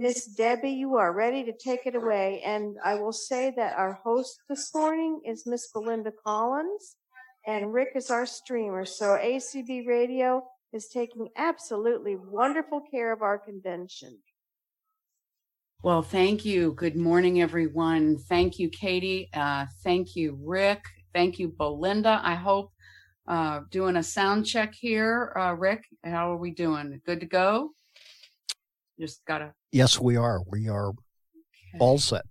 Miss Debbie, you are ready to take it away. And I will say that our host this morning is Miss Belinda Collins, and Rick is our streamer. So ACB Radio is taking absolutely wonderful care of our convention. Well, thank you. Good morning, everyone. Thank you, Katie. Uh, thank you, Rick. Thank you, Belinda. I hope uh, doing a sound check here. Uh, Rick, how are we doing? Good to go? Just gotta. Yes, we are. We are okay. all set.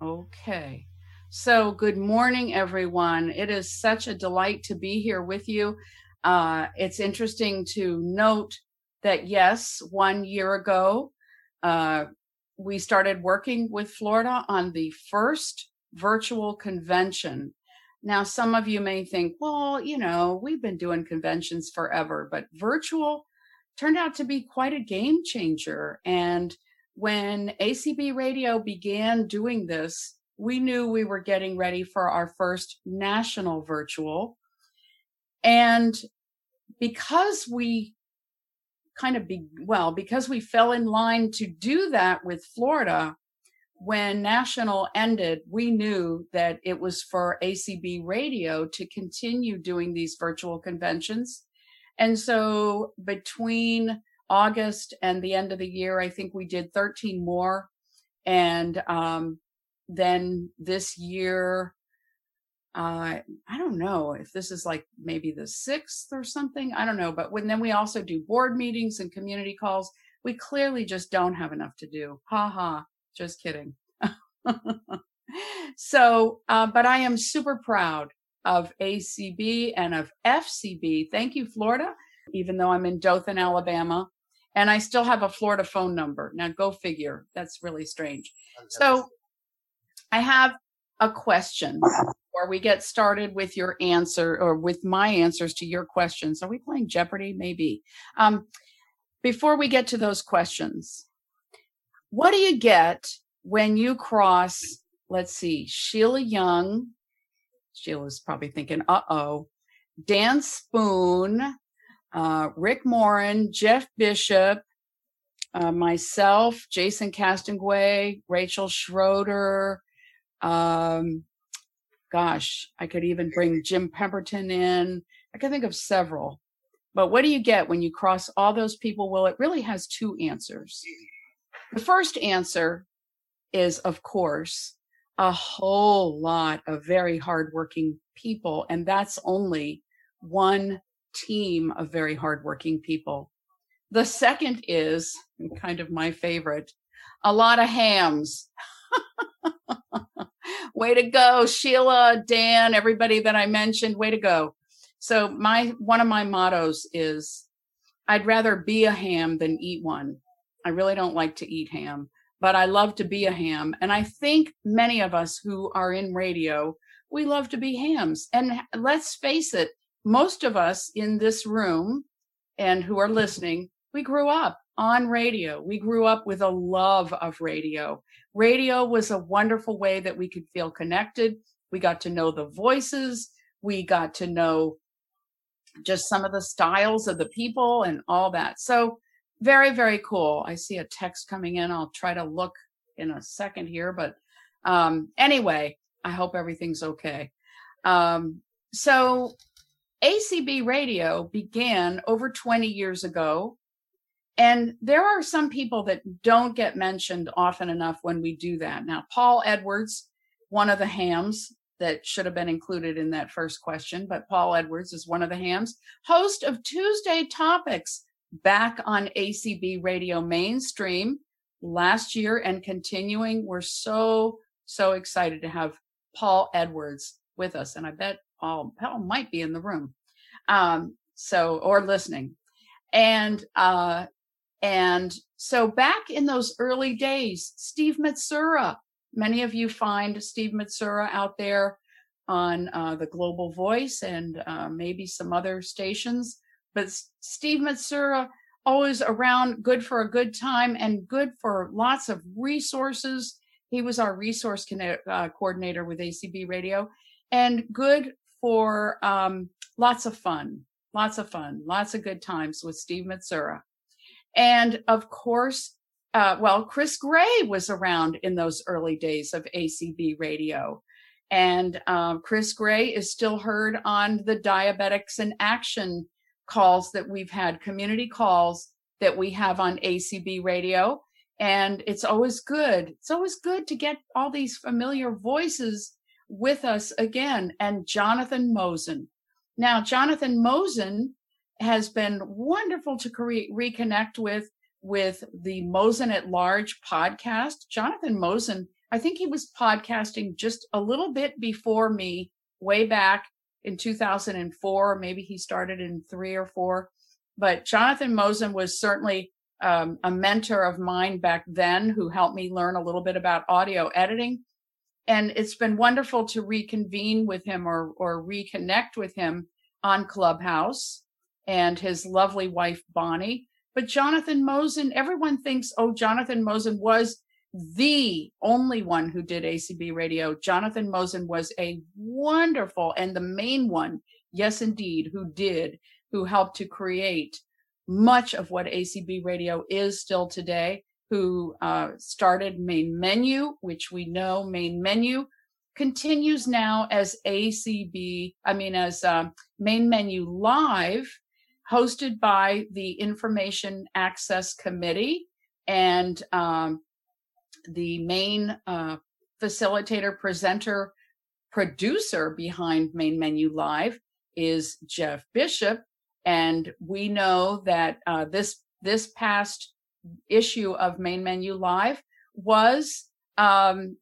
Okay. So, good morning, everyone. It is such a delight to be here with you. Uh, it's interesting to note that, yes, one year ago, uh, we started working with Florida on the first virtual convention. Now, some of you may think, well, you know, we've been doing conventions forever, but virtual turned out to be quite a game changer. And when ACB Radio began doing this, we knew we were getting ready for our first national virtual. And because we kind of be well because we fell in line to do that with Florida when national ended we knew that it was for ACB radio to continue doing these virtual conventions and so between August and the end of the year I think we did 13 more and um, then this year uh, I don't know if this is like maybe the sixth or something. I don't know. But when then we also do board meetings and community calls, we clearly just don't have enough to do. Ha ha. Just kidding. so, uh, but I am super proud of ACB and of FCB. Thank you, Florida, even though I'm in Dothan, Alabama. And I still have a Florida phone number. Now, go figure. That's really strange. So, I have a question before we get started with your answer or with my answers to your questions. Are we playing Jeopardy? Maybe. Um, before we get to those questions, what do you get when you cross, let's see, Sheila Young? Sheila's probably thinking, uh oh, Dan Spoon, uh, Rick Morin, Jeff Bishop, uh, myself, Jason Castonguay, Rachel Schroeder, um, gosh, I could even bring Jim Pemberton in. I can think of several. But what do you get when you cross all those people? Well, it really has two answers. The first answer is, of course, a whole lot of very hardworking people. And that's only one team of very hardworking people. The second is kind of my favorite a lot of hams. way to go, Sheila, Dan, everybody that I mentioned. Way to go. So my one of my mottos is I'd rather be a ham than eat one. I really don't like to eat ham, but I love to be a ham. And I think many of us who are in radio, we love to be hams. And let's face it, most of us in this room and who are listening, we grew up on radio. We grew up with a love of radio. Radio was a wonderful way that we could feel connected. We got to know the voices. We got to know just some of the styles of the people and all that. So, very, very cool. I see a text coming in. I'll try to look in a second here. But um, anyway, I hope everything's okay. Um, so, ACB radio began over 20 years ago and there are some people that don't get mentioned often enough when we do that. Now, Paul Edwards, one of the hams that should have been included in that first question, but Paul Edwards is one of the hams, host of Tuesday Topics back on ACB Radio Mainstream last year and continuing. We're so, so excited to have Paul Edwards with us. And I bet Paul, Paul might be in the room. Um, so, or listening. And uh, and so back in those early days, Steve Matsura, many of you find Steve Matsura out there on uh, the Global Voice and uh, maybe some other stations. But Steve Matsura, always around, good for a good time and good for lots of resources. He was our resource uh, coordinator with ACB Radio and good for um, lots of fun, lots of fun, lots of good times with Steve Matsura. And of course, uh, well, Chris Gray was around in those early days of ACB radio. And um, Chris Gray is still heard on the Diabetics in Action calls that we've had, community calls that we have on ACB radio. And it's always good. It's always good to get all these familiar voices with us again. And Jonathan Mosen. Now, Jonathan Mosen has been wonderful to re- reconnect with with the Mosen at Large podcast. Jonathan Mosen, I think he was podcasting just a little bit before me, way back in 2004. Maybe he started in three or four. But Jonathan Mosen was certainly um, a mentor of mine back then who helped me learn a little bit about audio editing. And it's been wonderful to reconvene with him or, or reconnect with him on Clubhouse and his lovely wife, Bonnie. But Jonathan Mosen, everyone thinks, oh, Jonathan Mosen was the only one who did ACB radio. Jonathan Mosen was a wonderful and the main one, yes, indeed, who did, who helped to create much of what ACB radio is still today, who uh, started Main Menu, which we know Main Menu continues now as ACB, I mean, as um, Main Menu Live hosted by the Information Access Committee and um, the main uh, facilitator, presenter, producer behind Main Menu Live is Jeff Bishop, and we know that uh, this this past issue of Main Menu Live was um,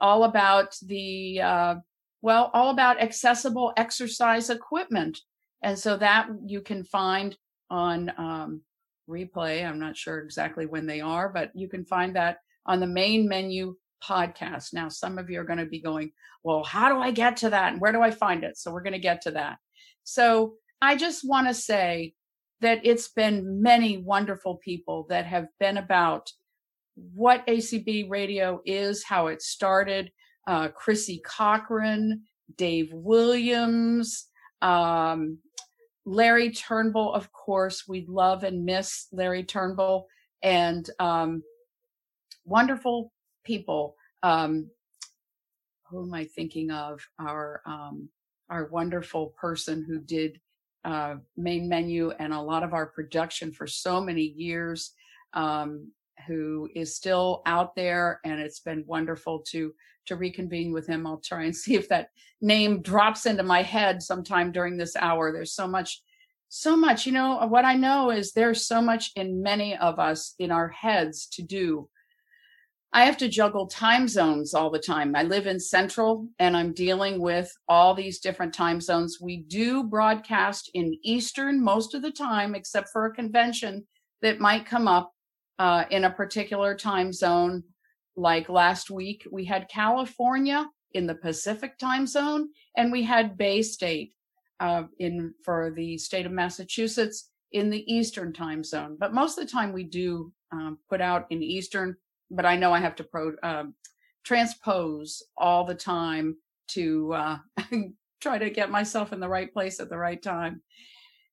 all about the uh, well, all about accessible exercise equipment and so that you can find on um, replay. I'm not sure exactly when they are, but you can find that on the main menu podcast. Now, some of you are going to be going, well, how do I get to that? And where do I find it? So we're going to get to that. So I just want to say that it's been many wonderful people that have been about what ACB radio is, how it started. Uh, Chrissy Cochran, Dave Williams, um, Larry Turnbull, of course, we love and miss Larry Turnbull and um, wonderful people. Um, who am I thinking of? Our um, our wonderful person who did uh, main menu and a lot of our production for so many years, um, who is still out there, and it's been wonderful to to reconvene with him. I'll try and see if that name drops into my head sometime during this hour. There's so much, so much, you know, what I know is there's so much in many of us in our heads to do. I have to juggle time zones all the time. I live in Central and I'm dealing with all these different time zones. We do broadcast in Eastern most of the time, except for a convention that might come up uh, in a particular time zone like last week, we had California in the Pacific time zone, and we had Bay State uh, in for the state of Massachusetts in the Eastern time zone. But most of the time, we do um, put out in Eastern. But I know I have to pro, um, transpose all the time to uh, try to get myself in the right place at the right time.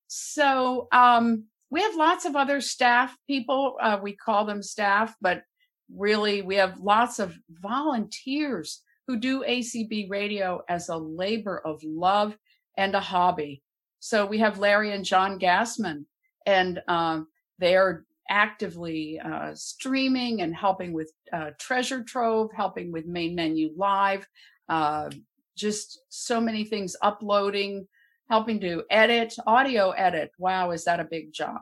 So um, we have lots of other staff people. Uh, we call them staff, but really, we have lots of volunteers who do ACB radio as a labor of love and a hobby. So we have Larry and John Gassman, and um, they are actively uh, streaming and helping with uh, Treasure Trove, helping with Main Menu Live, uh, just so many things, uploading, helping to edit, audio edit. Wow, is that a big job?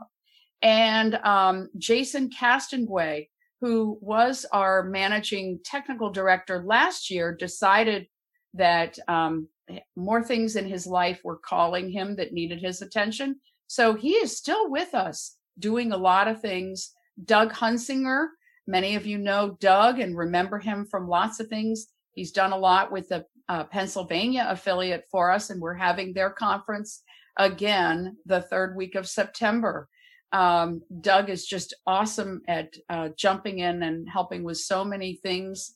And um, Jason Castonguay, who was our managing technical director last year, decided that um, more things in his life were calling him that needed his attention. So he is still with us doing a lot of things. Doug Hunsinger, many of you know Doug and remember him from lots of things. He's done a lot with the uh, Pennsylvania affiliate for us, and we're having their conference again the third week of September. Um, Doug is just awesome at uh, jumping in and helping with so many things.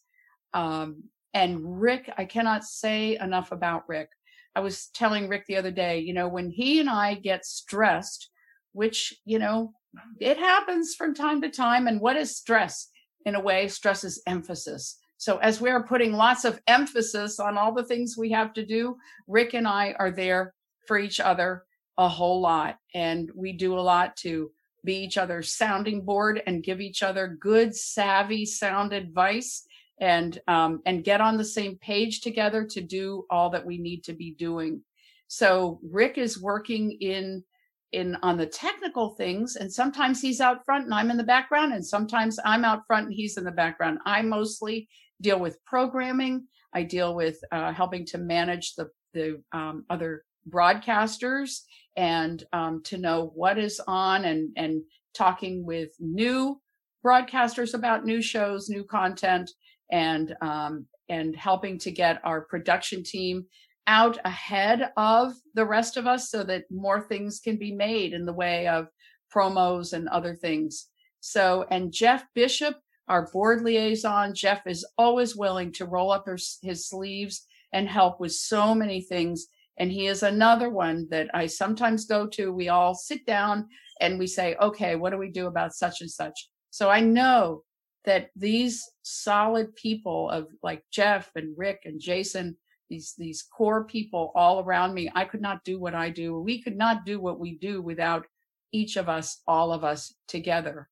Um, and Rick, I cannot say enough about Rick. I was telling Rick the other day, you know, when he and I get stressed, which, you know, it happens from time to time. And what is stress? In a way, stress is emphasis. So as we're putting lots of emphasis on all the things we have to do, Rick and I are there for each other a whole lot. And we do a lot to be each other's sounding board and give each other good, savvy sound advice and um, and get on the same page together to do all that we need to be doing. So Rick is working in in on the technical things and sometimes he's out front and I'm in the background and sometimes I'm out front and he's in the background. I mostly deal with programming. I deal with uh, helping to manage the the um, other broadcasters and um, to know what is on and and talking with new broadcasters about new shows, new content, and um, and helping to get our production team out ahead of the rest of us so that more things can be made in the way of promos and other things. So, and Jeff Bishop, our board liaison, Jeff is always willing to roll up his, his sleeves and help with so many things. And he is another one that I sometimes go to. We all sit down and we say, okay, what do we do about such and such? So I know that these solid people of like Jeff and Rick and Jason these these core people all around me. I could not do what i do. We could not do what we do without each of us all of us together.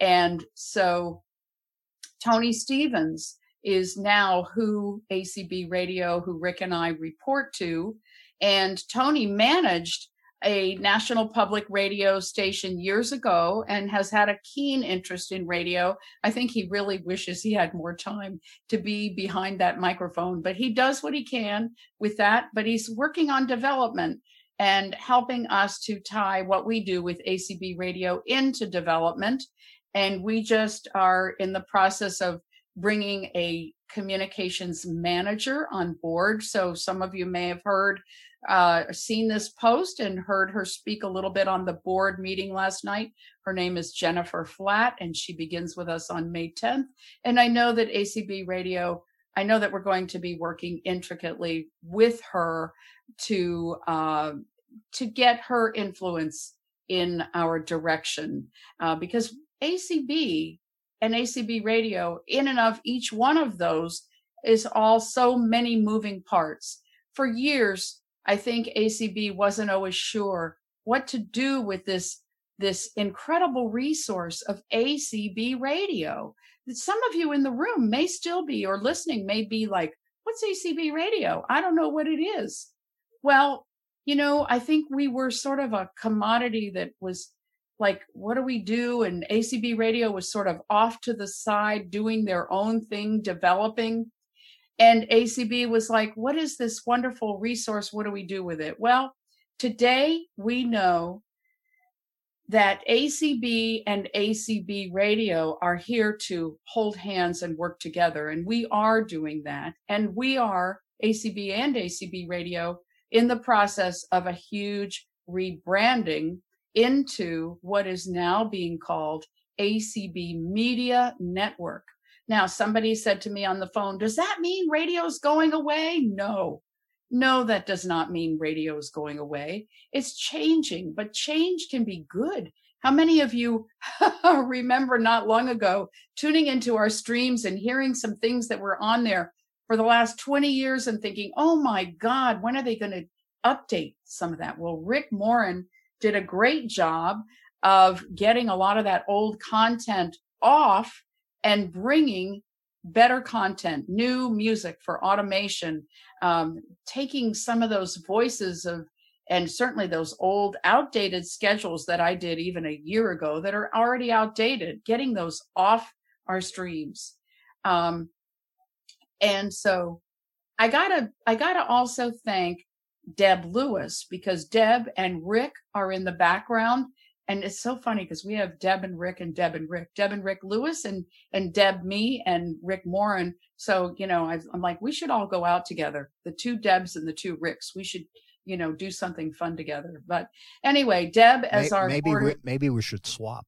And so tony stevens is now who acb radio who rick and i report to. And tony managed a national public radio station years ago and has had a keen interest in radio. I think he really wishes he had more time to be behind that microphone, but he does what he can with that. But he's working on development and helping us to tie what we do with ACB radio into development. And we just are in the process of bringing a communications manager on board. So some of you may have heard uh, seen this post and heard her speak a little bit on the board meeting last night. Her name is Jennifer Flat, and she begins with us on May 10th. And I know that ACB Radio, I know that we're going to be working intricately with her to uh, to get her influence in our direction, uh, because ACB and ACB Radio, in and of each one of those, is all so many moving parts. For years, I think ACB wasn't always sure what to do with this this incredible resource of ACB radio. That Some of you in the room may still be or listening may be like, what's ACB radio? I don't know what it is. Well, you know, I think we were sort of a commodity that was like, what do we do? And ACB radio was sort of off to the side, doing their own thing, developing. And ACB was like, what is this wonderful resource? What do we do with it? Well, today we know that ACB and ACB radio are here to hold hands and work together. And we are doing that. And we are ACB and ACB radio in the process of a huge rebranding into what is now being called ACB Media Network. Now, somebody said to me on the phone, Does that mean radio's going away? No, no, that does not mean radio is going away. It's changing, but change can be good. How many of you remember not long ago tuning into our streams and hearing some things that were on there for the last 20 years and thinking, oh my God, when are they going to update some of that? Well, Rick Morin did a great job of getting a lot of that old content off and bringing better content, new music for automation, um, taking some of those voices of, and certainly those old outdated schedules that I did even a year ago that are already outdated, getting those off our streams. Um, and so I gotta, I gotta also thank Deb Lewis because Deb and Rick are in the background and it's so funny because we have Deb and Rick and Deb and Rick, Deb and Rick Lewis and and Deb me and Rick Morin. So you know, i am like, we should all go out together, the two Debs and the two Ricks. We should, you know, do something fun together. But anyway, Deb as maybe, our maybe we, maybe we should swap.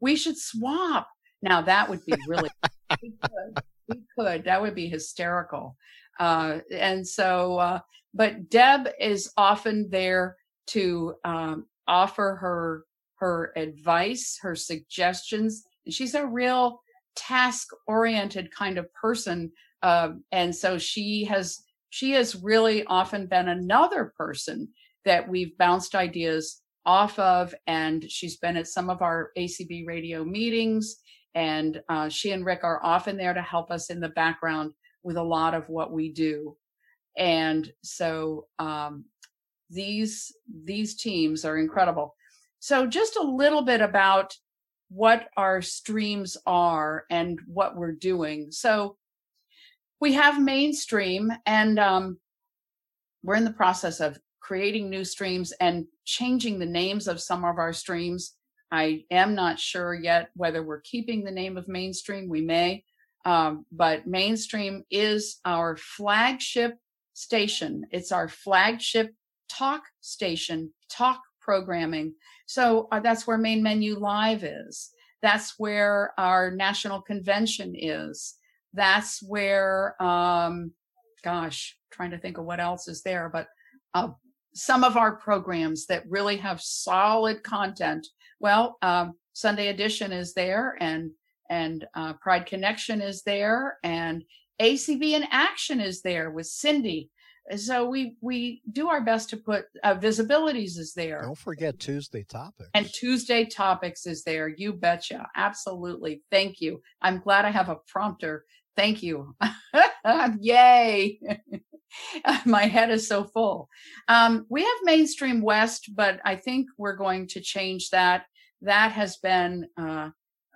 We should swap. Now that would be really we could we could that would be hysterical. Uh, and so, uh, but Deb is often there to um, offer her her advice, her suggestions. She's a real task oriented kind of person. Um, and so she has, she has really often been another person that we've bounced ideas off of. And she's been at some of our ACB radio meetings. And uh, she and Rick are often there to help us in the background with a lot of what we do. And so um, these these teams are incredible. So just a little bit about what our streams are and what we're doing. So we have mainstream and um, we're in the process of creating new streams and changing the names of some of our streams. I am not sure yet whether we're keeping the name of mainstream. We may, um, but mainstream is our flagship station. It's our flagship talk station, talk programming. So uh, that's where Main Menu Live is. That's where our national convention is. That's where, um, gosh, trying to think of what else is there, but uh, some of our programs that really have solid content. Well, um, Sunday Edition is there, and and uh, Pride Connection is there, and ACB in Action is there with Cindy. So we we do our best to put uh, visibilities is there. Don't forget Tuesday topics. And Tuesday topics is there. You betcha. Absolutely. Thank you. I'm glad I have a prompter. Thank you. Yay. my head is so full. Um, we have Mainstream West, but I think we're going to change that. That has been uh,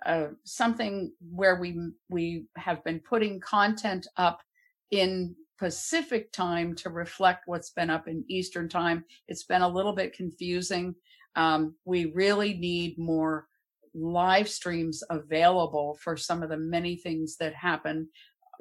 uh, something where we we have been putting content up in Pacific time to reflect what's been up in Eastern time. It's been a little bit confusing. Um, we really need more live streams available for some of the many things that happen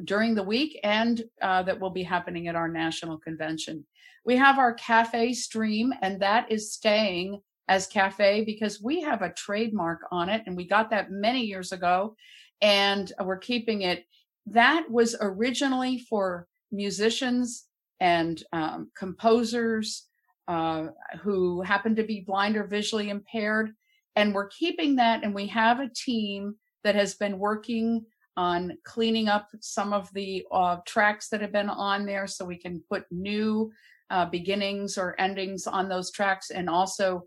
during the week and uh, that will be happening at our national convention. We have our cafe stream, and that is staying as cafe because we have a trademark on it, and we got that many years ago, and we're keeping it. That was originally for musicians and um, composers uh, who happen to be blind or visually impaired. And we're keeping that, and we have a team that has been working on cleaning up some of the uh, tracks that have been on there so we can put new uh, beginnings or endings on those tracks and also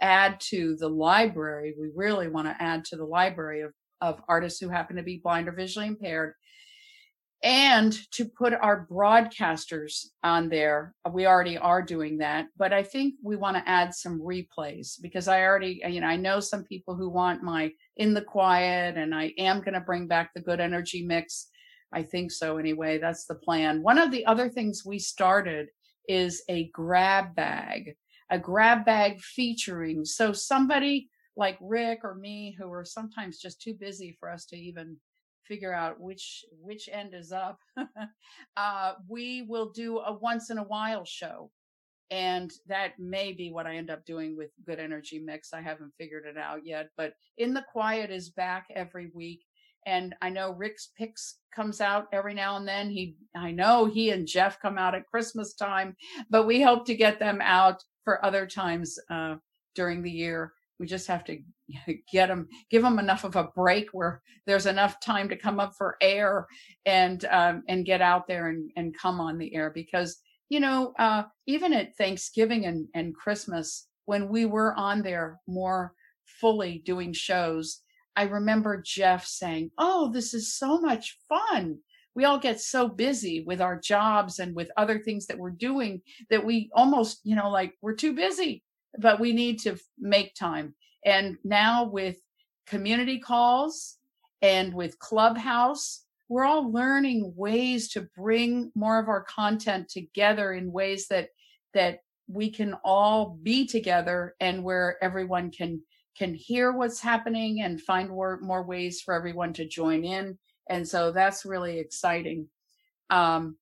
add to the library. We really want to add to the library of, of artists who happen to be blind or visually impaired and to put our broadcasters on there. We already are doing that, but I think we want to add some replays because I already, you know, I know some people who want my in the quiet and I am going to bring back the good energy mix. I think so anyway. That's the plan. One of the other things we started is a grab bag, a grab bag featuring. So somebody like Rick or me who are sometimes just too busy for us to even figure out which which end is up uh, we will do a once in a while show. And that may be what i end up doing with good energy mix. I haven't figured it out yet but in the quiet is back every week. And i know rick's picks comes out every now and then. He i know he and jeff come out at christmas time but we hope to get them out for other times uh, during the year we just have to get them, give them enough of a break where there's enough time to come up for air and um, and get out there and, and come on the air because you know uh, even at Thanksgiving and, and Christmas when we were on there more fully doing shows, I remember Jeff saying, "Oh, this is so much fun." We all get so busy with our jobs and with other things that we're doing that we almost, you know, like we're too busy but we need to make time. And now with community calls and with Clubhouse, we're all learning ways to bring more of our content together in ways that that we can all be together and where everyone can can hear what's happening and find more, more ways for everyone to join in and so that's really exciting um,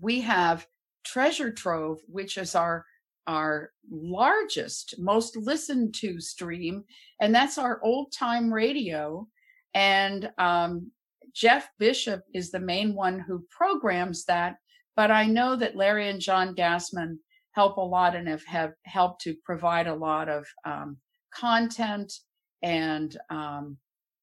we have treasure trove which is our our largest, most listened to stream, and that's our old time radio. And um, Jeff Bishop is the main one who programs that. But I know that Larry and John Gassman help a lot and have, have helped to provide a lot of um, content and um,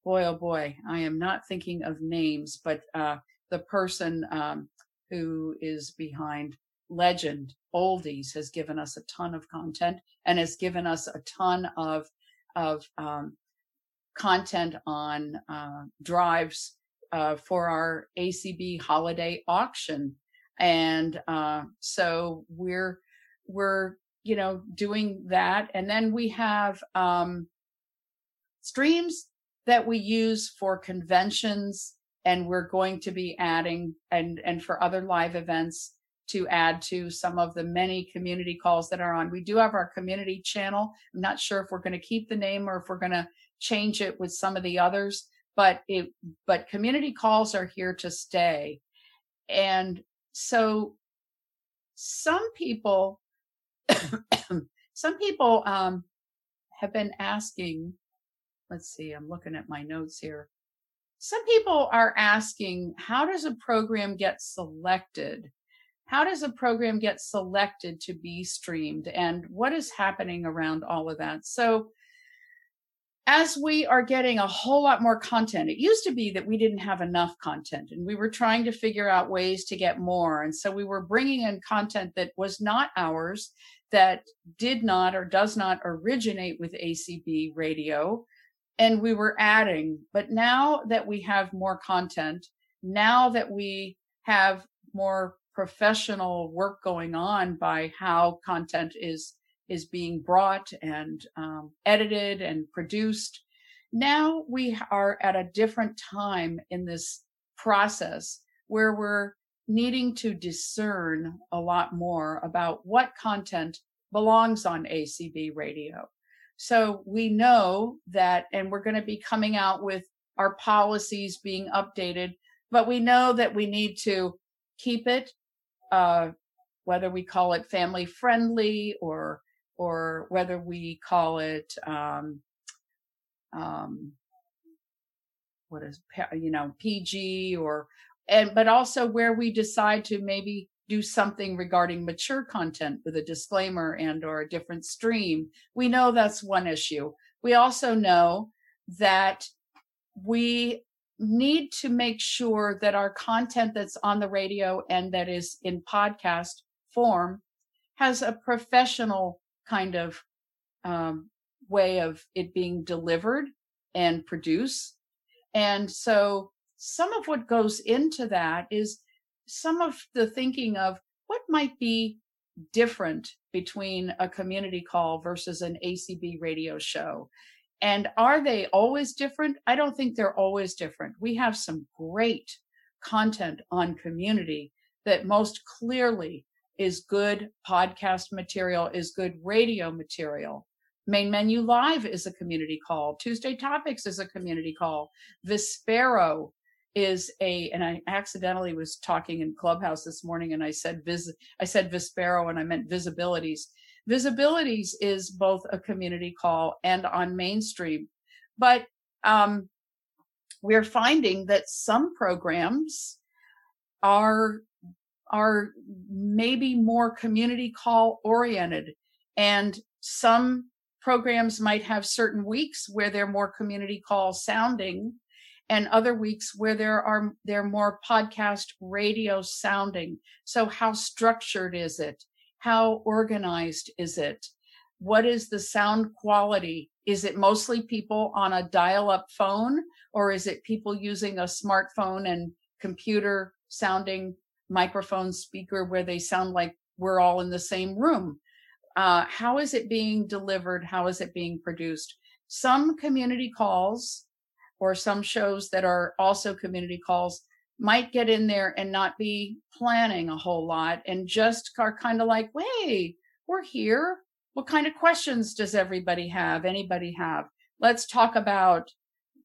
boy oh boy i am not thinking of names but uh, the person um, who is behind legend oldies has given us a ton of content and has given us a ton of of um, content on uh, drives uh, for our acb holiday auction. And uh, so we're we're you know doing that. And then we have um, streams that we use for conventions and we're going to be adding and and for other live events to add to some of the many community calls that are on. We do have our community channel. I'm not sure if we're going to keep the name or if we're going to change it with some of the others, but it but community calls are here to stay. And so some people some people um, have been asking let's see i'm looking at my notes here some people are asking how does a program get selected how does a program get selected to be streamed and what is happening around all of that so as we are getting a whole lot more content, it used to be that we didn't have enough content and we were trying to figure out ways to get more. And so we were bringing in content that was not ours, that did not or does not originate with ACB radio. And we were adding. But now that we have more content, now that we have more professional work going on by how content is is being brought and um, edited and produced. Now we are at a different time in this process where we're needing to discern a lot more about what content belongs on ACB radio. So we know that, and we're going to be coming out with our policies being updated, but we know that we need to keep it, uh, whether we call it family friendly or or whether we call it um, um, what is you know PG or and but also where we decide to maybe do something regarding mature content with a disclaimer and or a different stream we know that's one issue. We also know that we need to make sure that our content that's on the radio and that is in podcast form has a professional kind of um, way of it being delivered and produced. And so some of what goes into that is some of the thinking of what might be different between a community call versus an ACB radio show. And are they always different? I don't think they're always different. We have some great content on community that most clearly is good podcast material, is good radio material. Main Menu Live is a community call. Tuesday Topics is a community call. Vispero is a, and I accidentally was talking in Clubhouse this morning and I said vis, I said Vispero and I meant Visibilities. Visibilities is both a community call and on mainstream, but um, we're finding that some programs are are maybe more community call oriented and some programs might have certain weeks where they're more community call sounding and other weeks where there are they're more podcast radio sounding. So how structured is it how organized is it what is the sound quality is it mostly people on a dial up phone or is it people using a smartphone and computer sounding microphone speaker where they sound like we're all in the same room. Uh, how is it being delivered? How is it being produced? Some community calls or some shows that are also community calls might get in there and not be planning a whole lot and just are kind of like, hey, we're here. What kind of questions does everybody have? Anybody have? Let's talk about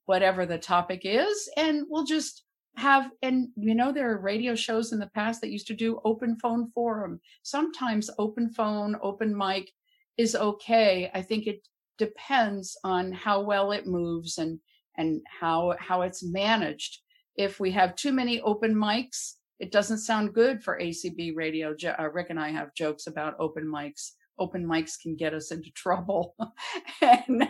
whatever the topic is and we'll just have and you know there are radio shows in the past that used to do open phone forum sometimes open phone open mic is okay i think it depends on how well it moves and and how how it's managed if we have too many open mics it doesn't sound good for acb radio uh, rick and i have jokes about open mics open mics can get us into trouble. and,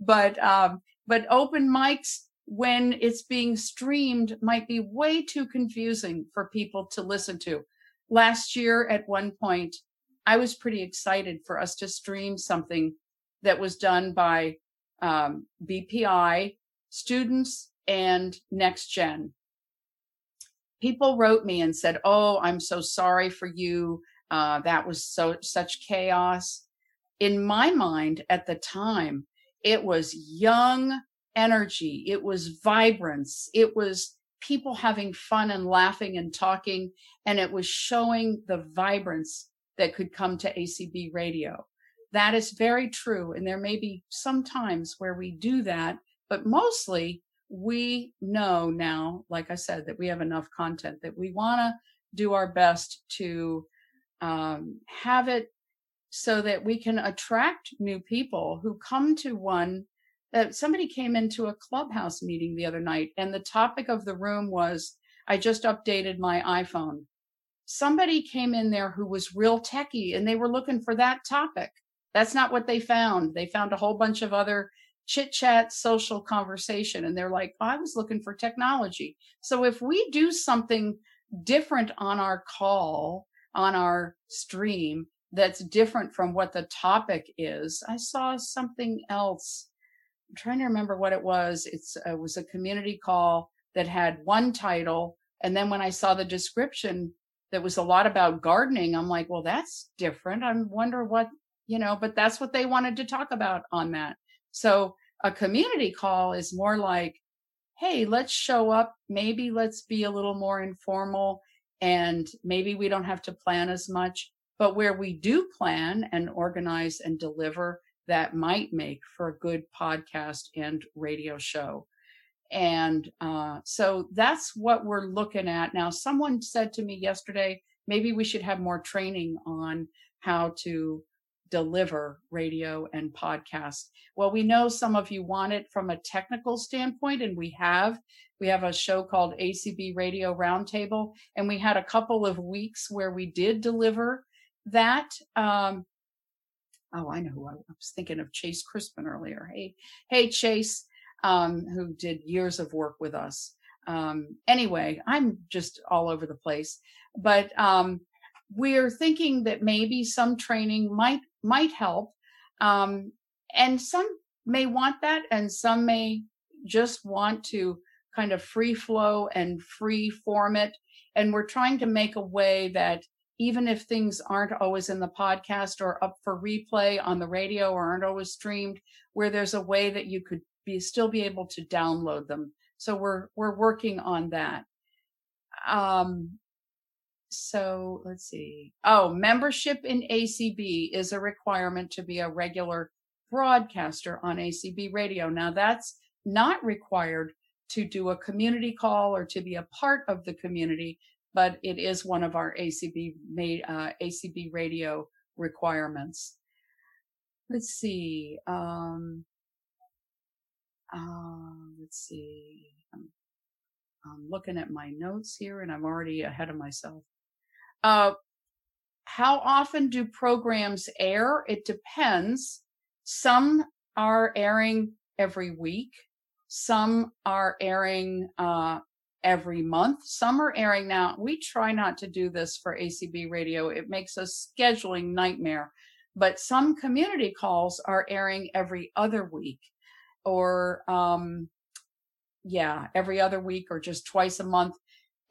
but, um, but open mics when it's being streamed might be way too confusing for people to listen to. Last year at one point, I was pretty excited for us to stream something that was done by um, BPI students and next gen. People wrote me and said, "Oh, I'm so sorry for you. Uh, that was so such chaos." In my mind, at the time, it was young energy. It was vibrance. It was people having fun and laughing and talking, and it was showing the vibrance that could come to ACB radio. That is very true. And there may be some times where we do that, but mostly we know now, like I said, that we have enough content that we want to do our best to um, have it so that we can attract new people who come to one that somebody came into a clubhouse meeting the other night and the topic of the room was I just updated my iPhone. Somebody came in there who was real techie and they were looking for that topic. That's not what they found. They found a whole bunch of other chit chat, social conversation. And they're like, I was looking for technology. So if we do something different on our call, on our stream, that's different from what the topic is, I saw something else. I'm trying to remember what it was. It's, uh, it was a community call that had one title. And then when I saw the description that was a lot about gardening, I'm like, well, that's different. I wonder what you know, but that's what they wanted to talk about on that. So a community call is more like, hey, let's show up. Maybe let's be a little more informal and maybe we don't have to plan as much. But where we do plan and organize and deliver, that might make for a good podcast and radio show. And uh, so that's what we're looking at. Now, someone said to me yesterday, maybe we should have more training on how to deliver radio and podcast. Well, we know some of you want it from a technical standpoint, and we have. We have a show called ACB Radio Roundtable, and we had a couple of weeks where we did deliver that. Um, oh, I know who I, was thinking of Chase Crispin earlier. Hey, hey, Chase, um, who did years of work with us. Um, anyway, I'm just all over the place, but um, we're thinking that maybe some training might might help. Um, and some may want that, and some may just want to kind of free flow and free form it. And we're trying to make a way that even if things aren't always in the podcast or up for replay on the radio or aren't always streamed, where there's a way that you could be still be able to download them. So we're we're working on that. Um, so let's see. Oh, membership in ACB is a requirement to be a regular broadcaster on ACB radio. Now that's not required to do a community call or to be a part of the community, but it is one of our ACB made uh, ACB radio requirements. Let's see. Um, uh, let's see. I'm, I'm looking at my notes here and I'm already ahead of myself. Uh, how often do programs air? It depends. Some are airing every week. Some are airing uh, every month. Some are airing now. We try not to do this for ACB radio. It makes a scheduling nightmare. But some community calls are airing every other week or, um, yeah, every other week or just twice a month.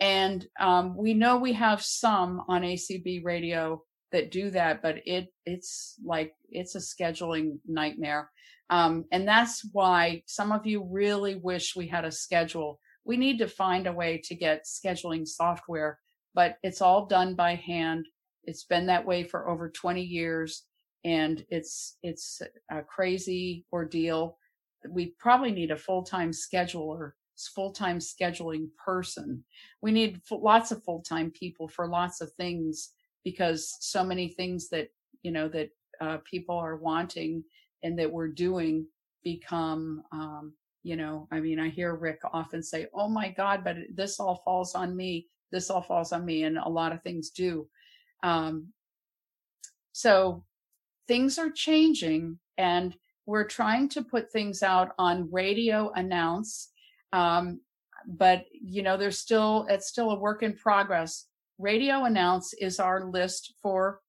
And um, we know we have some on ACB radio that do that, but it it's like it's a scheduling nightmare. Um, and that's why some of you really wish we had a schedule. We need to find a way to get scheduling software, but it's all done by hand. It's been that way for over 20 years and it's it's a crazy ordeal. We probably need a full-time scheduler full-time scheduling person. We need lots of full-time people for lots of things because so many things that, you know, that uh, people are wanting and that we're doing become, um, you know, I mean, I hear Rick often say, Oh my God, but this all falls on me. This all falls on me. And a lot of things do. Um, so things are changing and we're trying to put things out on radio announce. Um, but you know, there's still, it's still a work in progress. Radio announce is our list for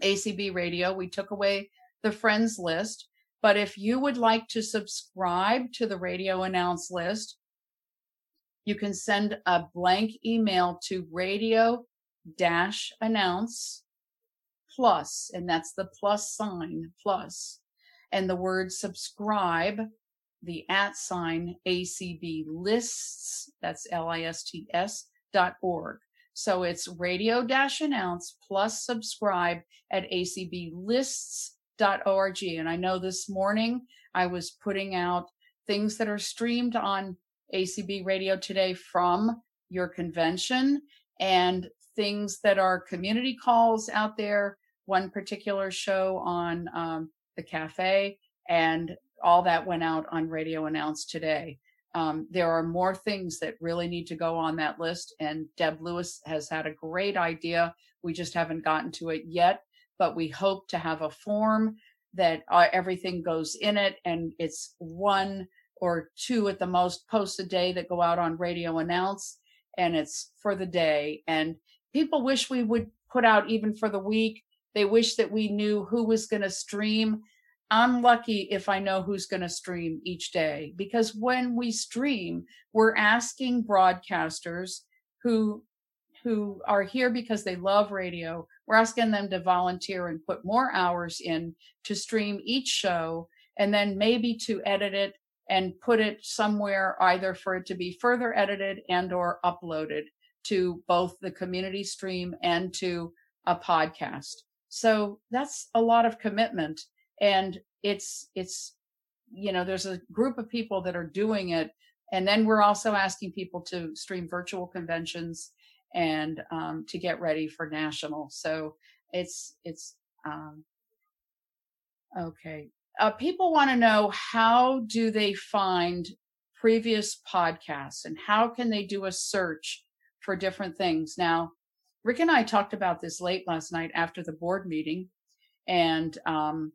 ACB radio. We took away the friends list. But if you would like to subscribe to the radio announce list, you can send a blank email to radio dash announce plus, and that's the plus sign plus, and the word subscribe, the at sign ACB lists, that's L I S T S dot org. So it's radio dash announce plus subscribe at ACB lists dot org. And I know this morning I was putting out things that are streamed on ACB radio today from your convention and things that are community calls out there. One particular show on um, the cafe and all that went out on radio announced today. Um, there are more things that really need to go on that list, and Deb Lewis has had a great idea. We just haven't gotten to it yet, but we hope to have a form that uh, everything goes in it, and it's one or two at the most posts a day that go out on radio announce, and it's for the day. And people wish we would put out even for the week. They wish that we knew who was going to stream I'm lucky if I know who's going to stream each day because when we stream, we're asking broadcasters who who are here because they love radio. We're asking them to volunteer and put more hours in to stream each show and then maybe to edit it and put it somewhere either for it to be further edited and or uploaded to both the community stream and to a podcast. So that's a lot of commitment and it's it's you know there's a group of people that are doing it and then we're also asking people to stream virtual conventions and um, to get ready for national. So it's it's um, okay. Uh, people want to know how do they find previous podcasts and how can they do a search for different things? Now rick and i talked about this late last night after the board meeting and um,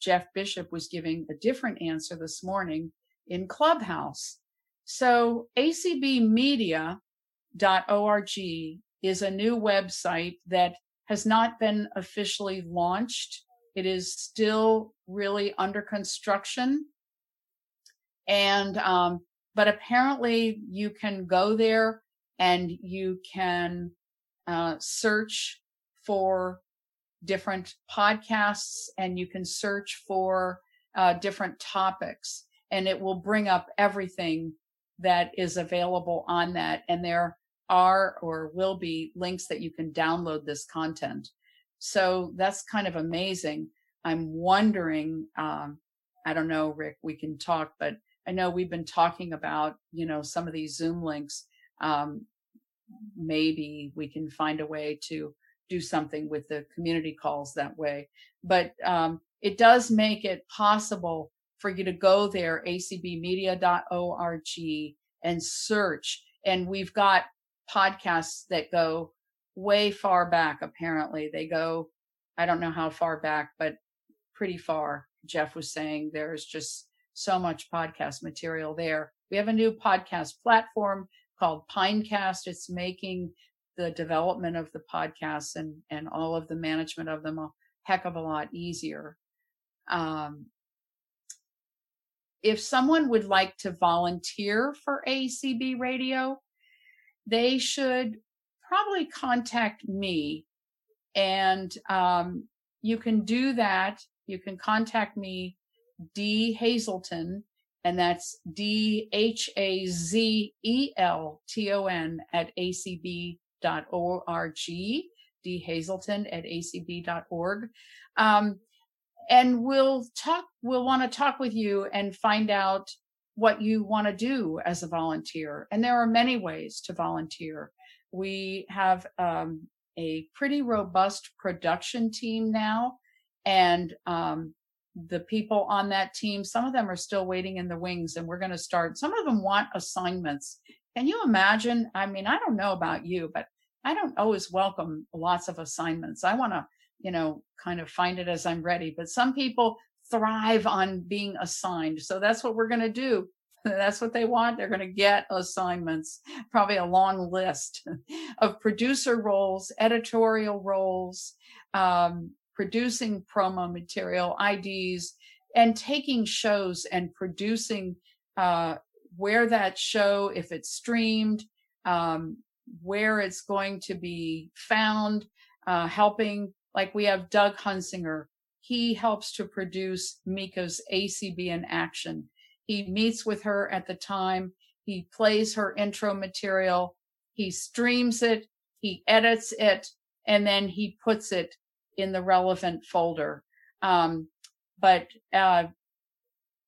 Jeff Bishop was giving a different answer this morning in Clubhouse. So acbmedia.org is a new website that has not been officially launched. It is still really under construction. And, um, but apparently you can go there and you can uh, search for different podcasts and you can search for uh, different topics and it will bring up everything that is available on that. And there are or will be links that you can download this content. So that's kind of amazing. I'm wondering, um, I don't know, Rick, we can talk, but I know we've been talking about, you know, some of these Zoom links. Um, maybe we can find a way to do something with the community calls that way. But um, it does make it possible for you to go there, acbmedia.org, and search. And we've got podcasts that go way far back, apparently. They go, I don't know how far back, but pretty far. Jeff was saying there's just so much podcast material there. We have a new podcast platform called Pinecast. It's making the development of the podcasts and and all of the management of them a heck of a lot easier. Um, if someone would like to volunteer for ACB radio, they should probably contact me. And um, you can do that. You can contact me, D Hazelton, and that's D H A Z E L T O N at acb acb.org, dhazelton at acb.org. Um, and we'll talk, we'll want to talk with you and find out what you want to do as a volunteer. And there are many ways to volunteer. We have um, a pretty robust production team now. And um, the people on that team, some of them are still waiting in the wings, and we're going to start. Some of them want assignments. Can you imagine? I mean, I don't know about you, but I don't always welcome lots of assignments. I want to you know, kind of find it as I'm ready. But some people thrive on being assigned. So that's what we're going to do. That's what they want. They're going to get assignments, probably a long list of producer roles, editorial roles, um, producing promo material, IDs, and taking shows and producing uh, where that show, if it's streamed, um, where it's going to be found, uh, helping. Like we have Doug Hunsinger. He helps to produce Mika's ACB in action. He meets with her at the time. He plays her intro material. He streams it. He edits it and then he puts it in the relevant folder. Um, but uh,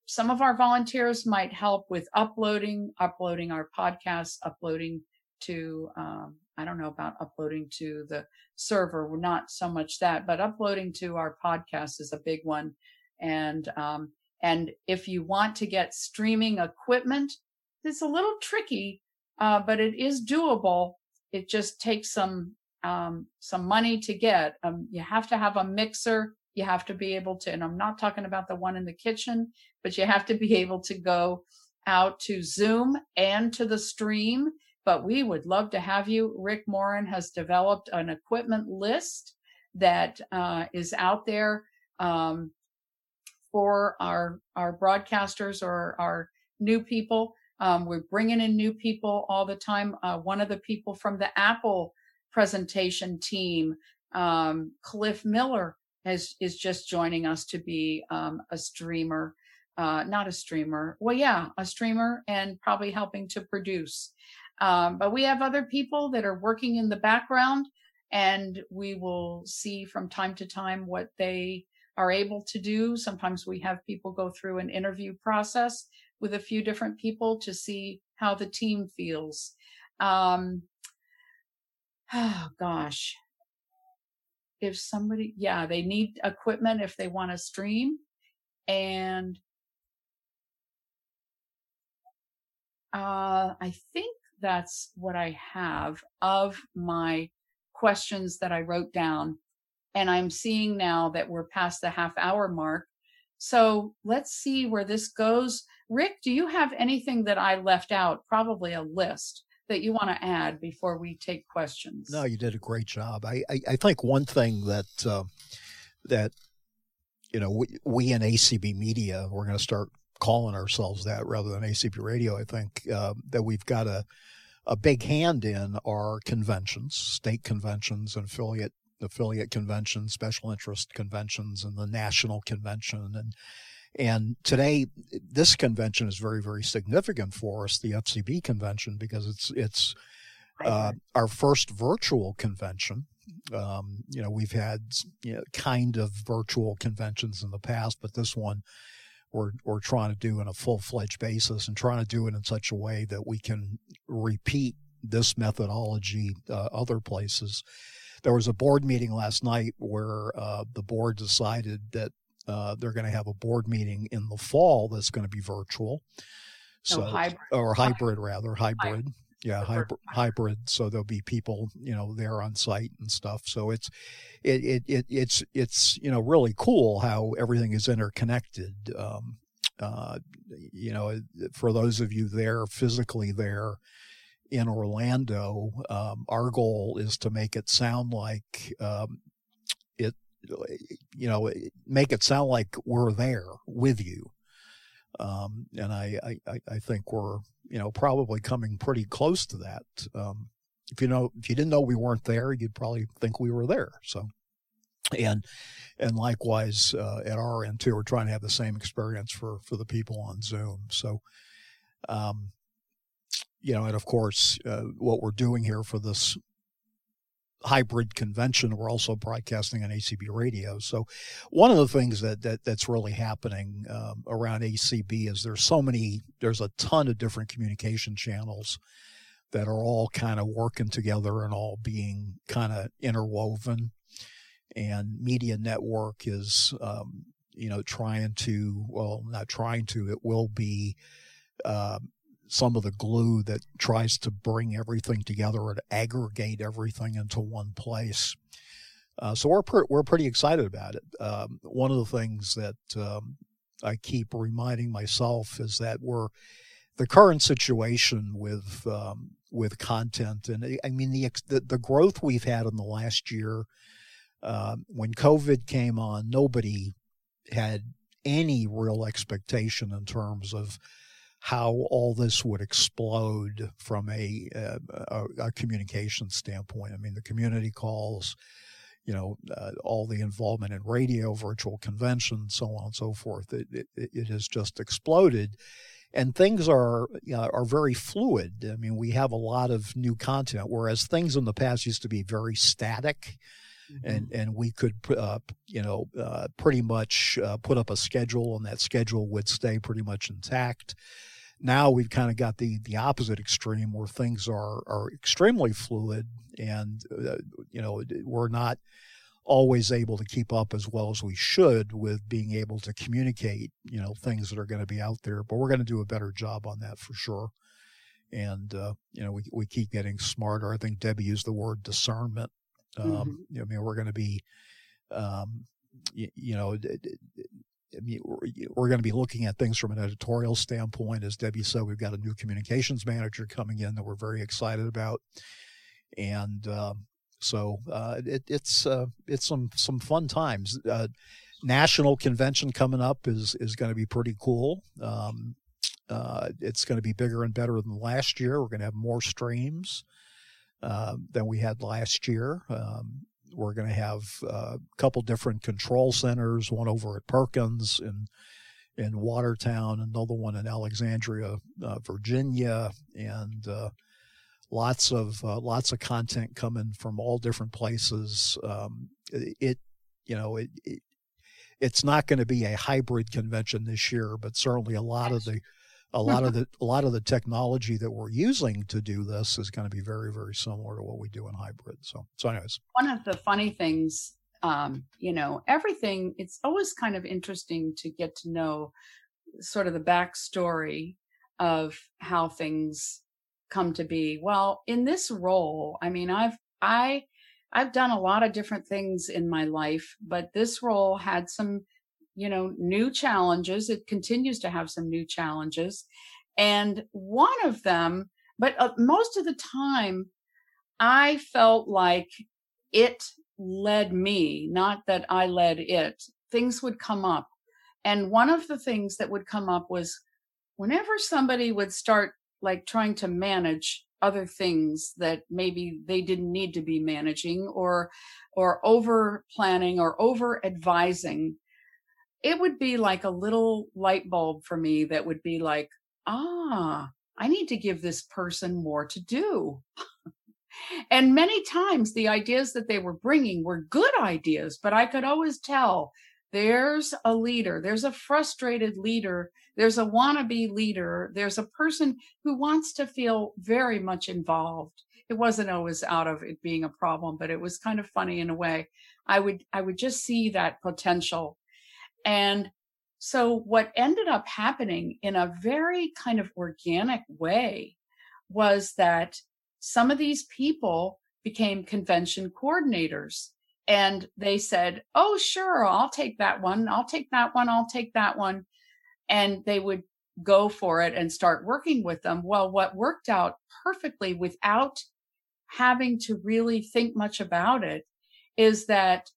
some of our volunteers might help with uploading, uploading our podcasts, uploading to, um, I don't know about uploading to the server. We're not so much that, but uploading to our podcast is a big one. And, um, and if you want to get streaming equipment, it's a little tricky, uh, but it is doable. It just takes some, um, some money to get. Um, you have to have a mixer you have to be able to, and I'm not talking about the one in the kitchen, but you have to be able to go out to Zoom and to the stream. But we would love to have you. Rick Moran has developed an equipment list that uh, is out there um, for our our broadcasters or our new people. Um, we're bringing in new people all the time. Uh, one of the people from the Apple presentation team, um, Cliff Miller, has is just joining us to be um, a streamer, uh, not a streamer. Well, yeah, a streamer and probably helping to produce. Um, but we have other people that are working in the background, and we will see from time to time what they are able to do. Sometimes we have people go through an interview process with a few different people to see how the team feels. Um, oh gosh, if somebody, yeah, they need equipment if they want to stream. And uh, I think that's what I have of my questions that I wrote down. And I'm seeing now that we're past the half hour mark. So let's see where this goes. Rick, do you have anything that I left out? Probably a list that you want to add before we take questions? No, you did a great job. I, I, I think one thing that uh, that you know we, we in ACB Media we're going to start calling ourselves that rather than ACB Radio. I think uh, that we've got a a big hand in our conventions, state conventions, and affiliate affiliate conventions, special interest conventions, and the national convention, and and today, this convention is very, very significant for us, the FCB convention, because it's it's uh, our first virtual convention. Um, you know, we've had you know, kind of virtual conventions in the past, but this one we're we're trying to do in a full fledged basis and trying to do it in such a way that we can repeat this methodology uh, other places. There was a board meeting last night where uh, the board decided that uh, they're going to have a board meeting in the fall that's going to be virtual. Oh, so, hybrid. or hybrid rather, hybrid. Yeah, hybrid, hybrid. So there'll be people, you know, there on site and stuff. So it's, it, it, it it's, it's, you know, really cool how everything is interconnected. Um, uh, you know, for those of you there physically there in Orlando, um, our goal is to make it sound like um, you know, make it sound like we're there with you. Um, and I, I, I think we're, you know, probably coming pretty close to that. Um, if you know, if you didn't know we weren't there, you'd probably think we were there. So, and, and likewise, uh, at our end too, we're trying to have the same experience for, for the people on Zoom. So, um, you know, and of course, uh, what we're doing here for this hybrid convention. We're also broadcasting on ACB radio. So one of the things that, that that's really happening um, around ACB is there's so many, there's a ton of different communication channels that are all kind of working together and all being kind of interwoven. And Media Network is, um, you know, trying to, well, not trying to, it will be uh, some of the glue that tries to bring everything together and aggregate everything into one place. Uh, so we're pre- we're pretty excited about it. Um, one of the things that um, I keep reminding myself is that we're the current situation with um, with content, and I mean the, the, the growth we've had in the last year. Uh, when COVID came on, nobody had any real expectation in terms of how all this would explode from a, a, a communication standpoint. I mean, the community calls, you know, uh, all the involvement in radio, virtual conventions, so on and so forth. It, it, it has just exploded. And things are you know, are very fluid. I mean, we have a lot of new content, whereas things in the past used to be very static. Mm-hmm. and and we could uh, you know uh, pretty much uh, put up a schedule and that schedule would stay pretty much intact. Now we've kind of got the the opposite extreme where things are are extremely fluid and uh, you know we're not always able to keep up as well as we should with being able to communicate you know things that are going to be out there but we're going to do a better job on that for sure. And uh, you know we, we keep getting smarter. I think debbie used the word discernment um, mm-hmm. I mean, we're going to be, um, you, you, know, I mean, we're, we're going to be looking at things from an editorial standpoint. As Debbie said, we've got a new communications manager coming in that we're very excited about, and um, so uh, it, it's uh, it's some some fun times. Uh, national convention coming up is is going to be pretty cool. Um, uh, it's going to be bigger and better than last year. We're going to have more streams uh, than we had last year. Um, we're going to have uh, a couple different control centers, one over at Perkins in in Watertown, another one in Alexandria, uh, Virginia, and uh, lots of uh, lots of content coming from all different places. Um, it, you know, it, it it's not going to be a hybrid convention this year, but certainly a lot of the a lot of the a lot of the technology that we're using to do this is going to be very very similar to what we do in hybrid so so anyways. One of the funny things um, you know everything it's always kind of interesting to get to know sort of the backstory of how things come to be. Well in this role i mean i've i i've done a lot of different things in my life but this role had some you know, new challenges. It continues to have some new challenges. And one of them, but uh, most of the time, I felt like it led me, not that I led it. Things would come up. And one of the things that would come up was whenever somebody would start like trying to manage other things that maybe they didn't need to be managing or or over planning or over advising it would be like a little light bulb for me that would be like, ah, I need to give this person more to do. and many times the ideas that they were bringing were good ideas, but I could always tell there's a leader, there's a frustrated leader, there's a wannabe leader, there's a person who wants to feel very much involved. It wasn't always out of it being a problem, but it was kind of funny in a way. I would I would just see that potential and so, what ended up happening in a very kind of organic way was that some of these people became convention coordinators and they said, Oh, sure, I'll take that one. I'll take that one. I'll take that one. And they would go for it and start working with them. Well, what worked out perfectly without having to really think much about it is that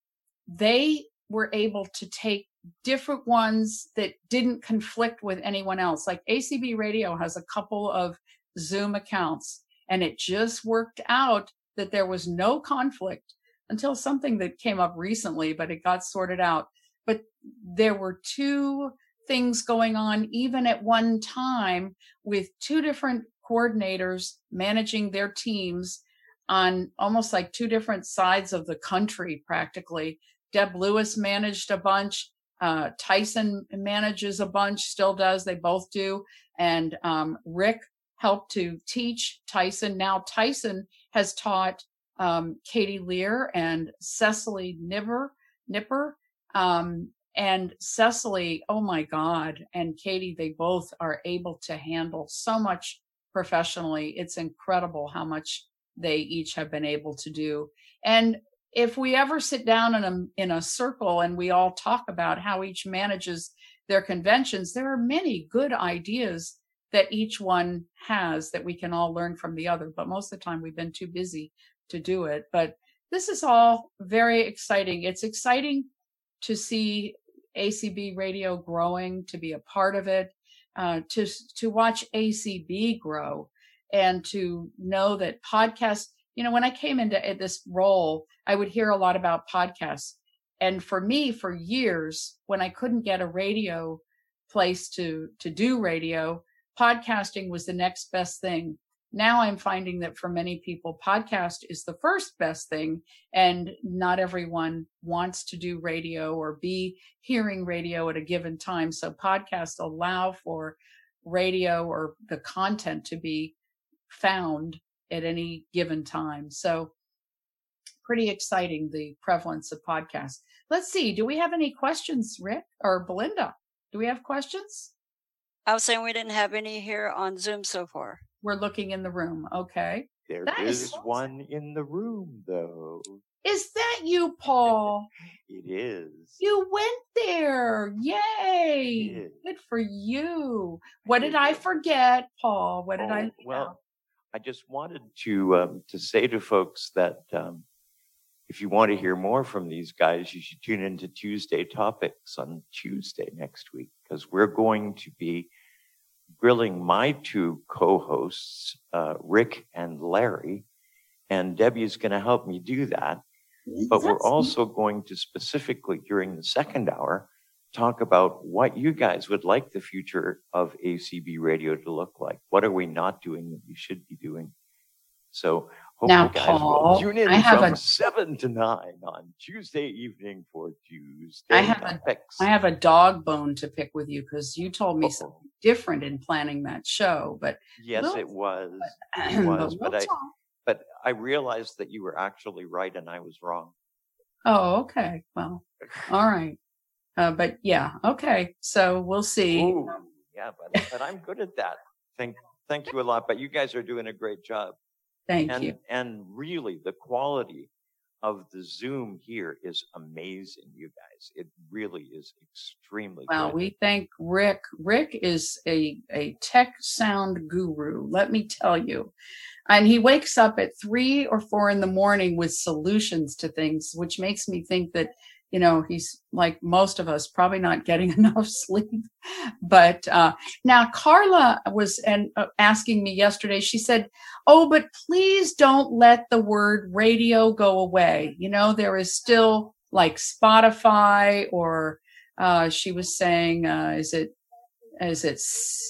they were able to take different ones that didn't conflict with anyone else. Like ACB Radio has a couple of Zoom accounts, and it just worked out that there was no conflict until something that came up recently, but it got sorted out. But there were two things going on, even at one time, with two different coordinators managing their teams on almost like two different sides of the country, practically. Deb Lewis managed a bunch uh, Tyson manages a bunch, still does. They both do. And um, Rick helped to teach Tyson. Now Tyson has taught um, Katie Lear and Cecily Nipper. Nipper. Um, and Cecily, oh my God, and Katie, they both are able to handle so much professionally. It's incredible how much they each have been able to do. And if we ever sit down in a in a circle and we all talk about how each manages their conventions, there are many good ideas that each one has that we can all learn from the other. But most of the time, we've been too busy to do it. But this is all very exciting. It's exciting to see ACB radio growing, to be a part of it, uh, to to watch ACB grow, and to know that podcasts. You know, when I came into eh, this role, I would hear a lot about podcasts, and for me, for years, when I couldn't get a radio place to to do radio, podcasting was the next best thing. Now I'm finding that for many people, podcast is the first best thing, and not everyone wants to do radio or be hearing radio at a given time. So podcasts allow for radio or the content to be found at any given time. So pretty exciting, the prevalence of podcasts. Let's see. Do we have any questions, Rick or Belinda? Do we have questions? I was saying we didn't have any here on Zoom so far. We're looking in the room. Okay. There that is, is one in the room, though. Is that you, Paul? it is. You went there. Yay. Good for you. What did I forget, Paul? What did oh, I Well, I just wanted to um, to say to folks that um, if you want to hear more from these guys, you should tune into Tuesday Topics on Tuesday next week because we're going to be grilling my two co-hosts, uh, Rick and Larry, and Debbie is going to help me do that. But we're also going to specifically during the second hour talk about what you guys would like the future of ACB radio to look like. What are we not doing that we should be doing? So Hope now, you guys Paul, will tune in I from a, seven to nine on Tuesday evening for Tuesday. I have a, I have a dog bone to pick with you because you told me oh. something different in planning that show. But yes, we'll, it was. But, it was. but, we'll I, but I realized that you were actually right and I was wrong. Oh, okay. Well, all right. Uh, but yeah, okay. So we'll see. Ooh, yeah, but, but I'm good at that. Thank, thank you a lot. But you guys are doing a great job. Thank and, you. And really, the quality of the Zoom here is amazing, you guys. It really is extremely well, good. we thank Rick. Rick is a, a tech sound guru, let me tell you. And he wakes up at three or four in the morning with solutions to things, which makes me think that you know he's like most of us probably not getting enough sleep. But uh, now carla was and uh, asking me yesterday she said oh but please don't let the word radio go away. You know there is still like spotify or uh, she was saying uh, is it is it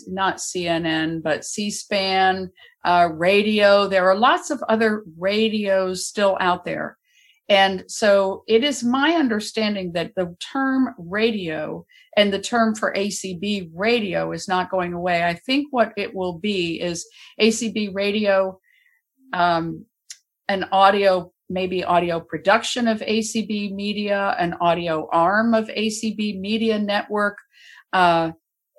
not cnn but c-span uh, radio. There are lots of other radios still out there and so it is my understanding that the term radio and the term for ACB radio is not going away. I think what it will be is ACB radio, um, an audio, maybe audio production of ACB media, an audio arm of ACB media network, uh,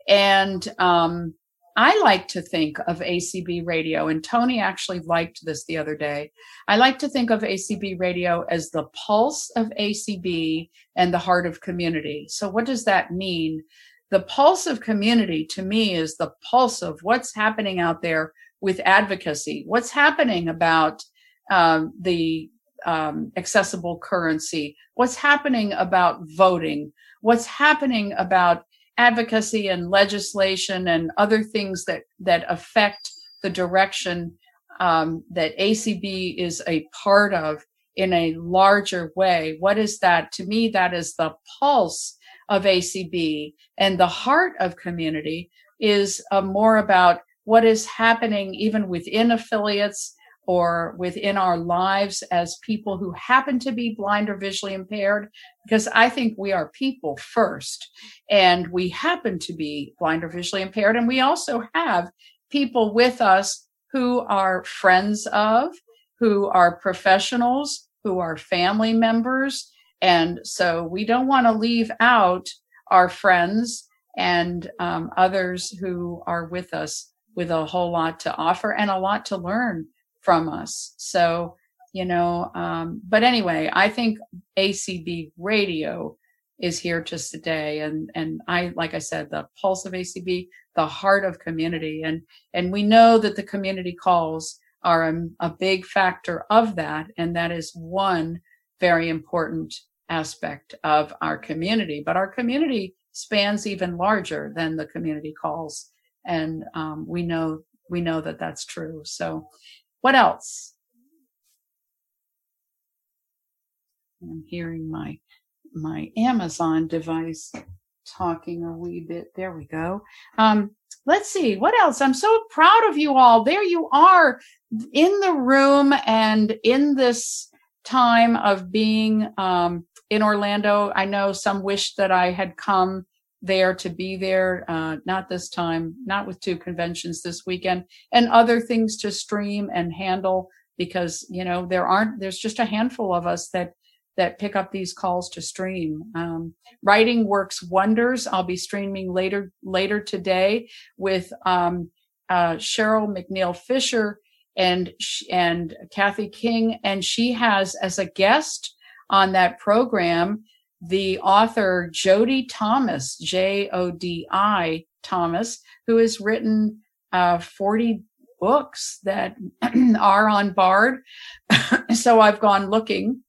and um, I like to think of ACB radio, and Tony actually liked this the other day. I like to think of ACB radio as the pulse of ACB and the heart of community. So, what does that mean? The pulse of community to me is the pulse of what's happening out there with advocacy, what's happening about um, the um, accessible currency, what's happening about voting, what's happening about advocacy and legislation and other things that that affect the direction um, that ACB is a part of in a larger way. What is that? To me, that is the pulse of ACB, and the heart of community is uh, more about what is happening even within affiliates or within our lives as people who happen to be blind or visually impaired, because I think we are people first, and we happen to be blind or visually impaired. And we also have people with us who are friends of, who are professionals, who are family members. And so we don't want to leave out our friends and um, others who are with us with a whole lot to offer and a lot to learn from us. So you know. Um, but anyway, I think ACB radio is here to today. And, and I, like I said, the pulse of ACB, the heart of community. And, and we know that the community calls are a, a big factor of that. And that is one very important aspect of our community. But our community spans even larger than the community calls. And um, we know we know that that's true. So, what else? I'm hearing my my Amazon device talking a wee bit. There we go. Um, let's see what else. I'm so proud of you all. There you are in the room and in this time of being um, in Orlando. I know some wish that I had come there to be there. Uh, not this time, not with two conventions this weekend and other things to stream and handle because, you know, there aren't, there's just a handful of us that that pick up these calls to stream. Um, writing works wonders. I'll be streaming later later today with um, uh, Cheryl McNeil Fisher and and Kathy King, and she has as a guest on that program the author Jodi Thomas, J O D I Thomas, who has written uh, 40 books that are on Bard. so I've gone looking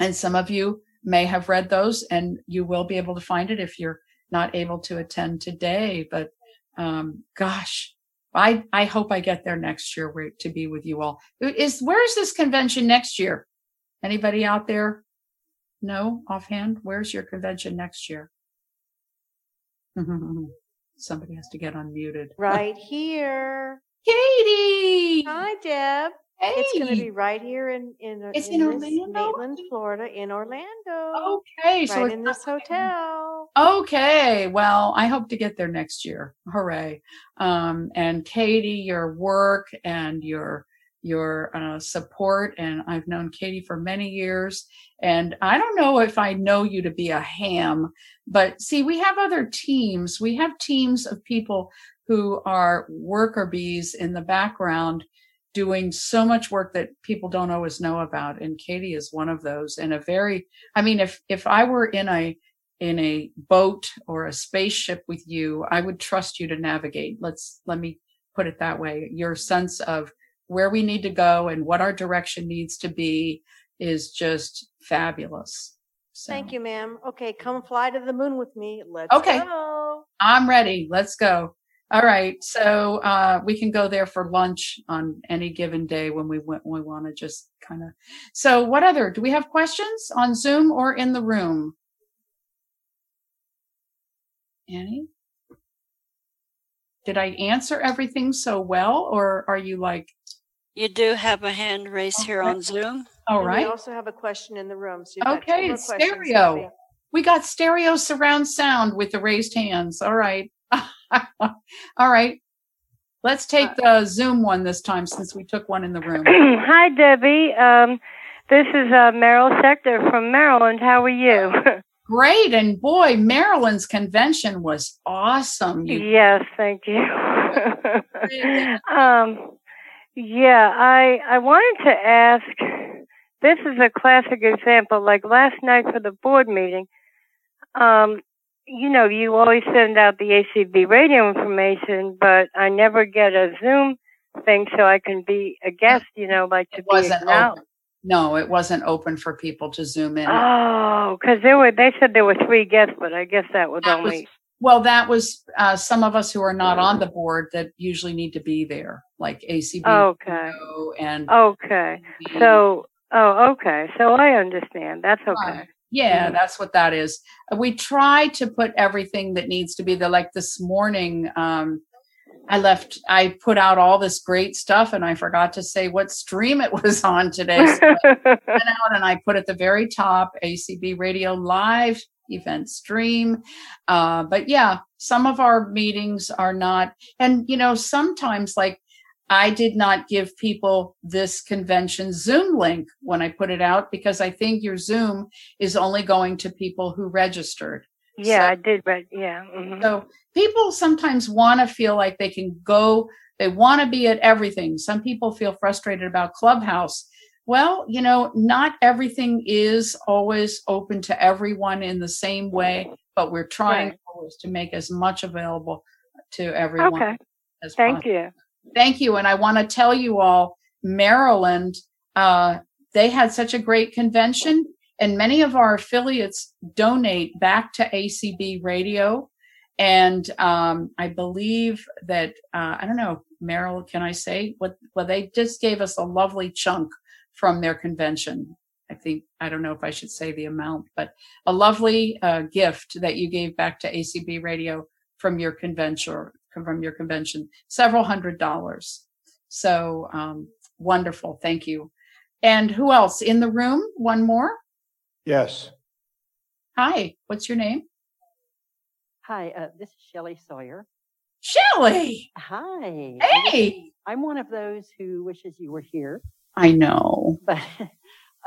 and some of you may have read those and you will be able to find it if you're not able to attend today. But um, gosh, I, I hope I get there next year to be with you all. Is where is this convention next year? Anybody out there? No, offhand. Where's your convention next year? Somebody has to get unmuted. Right here. Katie. Hi, Deb. Hey. It's going to be right here in in, it's in, in Orlando? Maitland, Florida, in Orlando. Okay, so right in this hotel. Okay, well, I hope to get there next year. Hooray! Um, and Katie, your work and your your uh, support, and I've known Katie for many years, and I don't know if I know you to be a ham, but see, we have other teams. We have teams of people who are worker bees in the background doing so much work that people don't always know about and katie is one of those. And a very i mean if if i were in a in a boat or a spaceship with you i would trust you to navigate. Let's let me put it that way. Your sense of where we need to go and what our direction needs to be is just fabulous so, Thank you, ma'am. Okay, come fly to the moon with me. Let's Okay. go. i'm ready let's go all right so uh we can go there for lunch on any given day when we when we want to just kind of so what other do we have questions on zoom or in the room annie did i answer everything so well or are you like You do have a hand raised here on Zoom. All right. And We also have a question in the room. So you've got two Okay, more questions, stereo. We got stereo surround sound with the raised hands all right all right let's take the zoom one this time since we took one in the room Hi, Debbie. Um, this is uh, Meryl Sector from Maryland. How are you? Great. And boy, Maryland's convention was awesome. You yes, thank you. um, yeah, I I wanted to ask. This is a classic example. Like last night for the board meeting, um, you know, you always send out the ACB radio information, but I never get a Zoom thing so I can be a guest. You know, like to it be wasn't acknowledged. open. No, it wasn't open for people to zoom in. Oh, because there were they said there were three guests, but I guess that was That was- only well, that was uh, some of us who are not on the board that usually need to be there, like ACB okay. and Okay. So oh okay. So I understand. That's okay. Right. Yeah, Mhm. that's what that is. We try to put everything that needs to be there. Like this morning, um, I left, I put out all this great stuff and I forgot to say what stream it was on today. So I went out and I put at the very top ACB Radio Live event stream. Uh, but yeah, some of our meetings are not, and you know, sometimes like I did not give people this convention Zoom link when I put it out because I think your Zoom is only going to people who registered. yeah, So- I did but yeah. mhm. So people sometimes want to feel like they can go, they want to be at everything. Some people feel frustrated about Clubhouse. Well, you know, not everything is always open to everyone in the same way, but we're trying Right. always to make as much available to everyone Okay. Thank possible. you. Thank you. And I want to tell you all, Maryland, uh, they had such a great convention, and many of our affiliates donate back to ACB Radio. And um, I believe that uh, I don't know, Meryl. Can I say what? Well, they just gave us a lovely chunk from their convention. I think I don't know if I should say the amount, but a lovely uh, gift that you gave back to ACB Radio from your convention from your convention, several hundred dollars. So um, wonderful. Thank you. And who else in the room? One more. Yes. Hi, what's your name? Hi, uh, this is Shelley Sawyer. Shelley. Hi. I wish- Hey. I'm one of those who wishes you were here. I know. But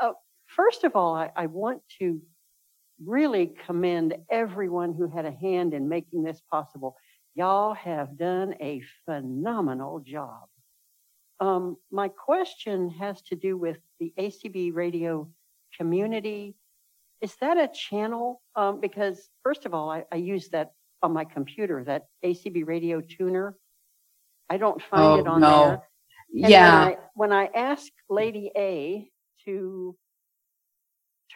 uh, first of all, I, I want to really commend everyone who had a hand in making this possible. Y'all have done a phenomenal job. Um, my question has to do with the ACB radio community. Is that a channel? Um, because first of all, I, I use that on my computer, that ACB radio tuner. I don't find it Oh, on no. there. And Yeah. When I, when I asked Lady A to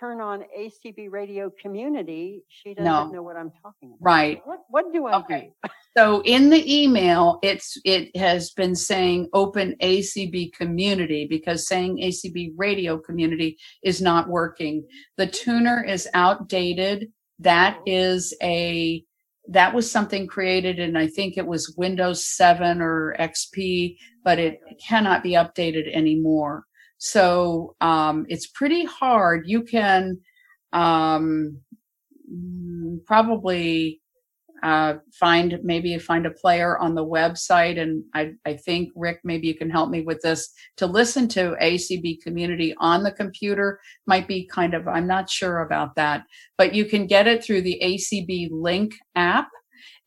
turn on ACB Radio Community, she doesn't No. know what I'm talking about. Right. What What do I Okay. do? So in the email, it's it has been saying open ACB community because saying ACB radio community is not working. The tuner is outdated. That oh. is a that was something created and I think it was Windows 7 or XP, but it cannot be updated anymore. So um, it's pretty hard. You can um, mm, probably uh, find maybe find a player on the website and I, I think rick maybe you can help me with this to listen to acb community on the computer might be kind of i'm not sure about that but you can get it through the acb link app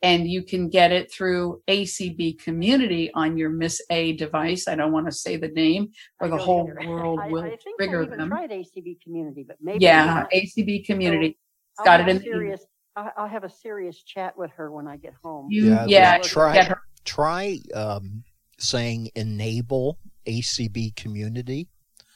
and you can get it through acb community on your miss a device i don't want to say the name or the whole either. world I, will I think trigger I even them tried ACB Community, but maybe yeah acb community I'll got it have in serious. I'll, I'll have a serious chat with her when I get home. you Yeah, yeah, try- her Try um, saying enable ACB community.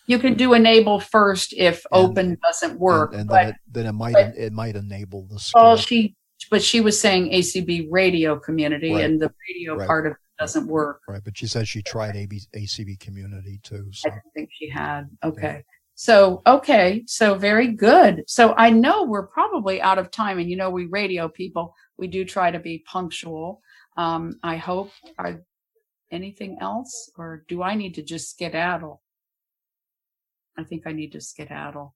You can do enable first if And- open doesn't work. and, and but then it, then it might but- it might enable the all she, but she was saying ACB radio community, Right. and the radio Right. part of it doesn't work. right, but she says she tried AB, ACB community too. So I don't think she had. Okay. So, okay. So very good. So I know we're probably out of time and you know, we radio people, we do try to be punctual. Um, I hope are anything else or do I need to just skedaddle? I think I need to skedaddle.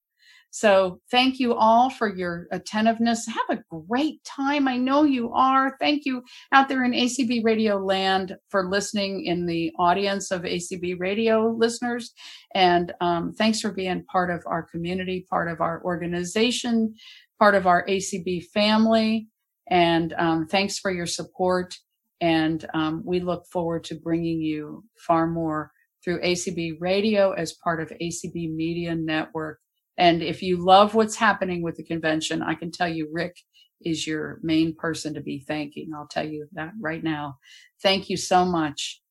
So thank you all for your attentiveness. Have a great time. I know you are. Thank you out there in ACB Radio land for listening in the audience of ACB Radio listeners. And um, thanks for being part of our community, part of our organization, part of our ACB family. And um, thanks for your support. And um, we look forward to bringing you far more through ACB Radio as part of ACB Media Network. And if you love what's happening with the convention, I can tell you Rick is your main person to be thanking. I'll tell you that right now. Thank you so much.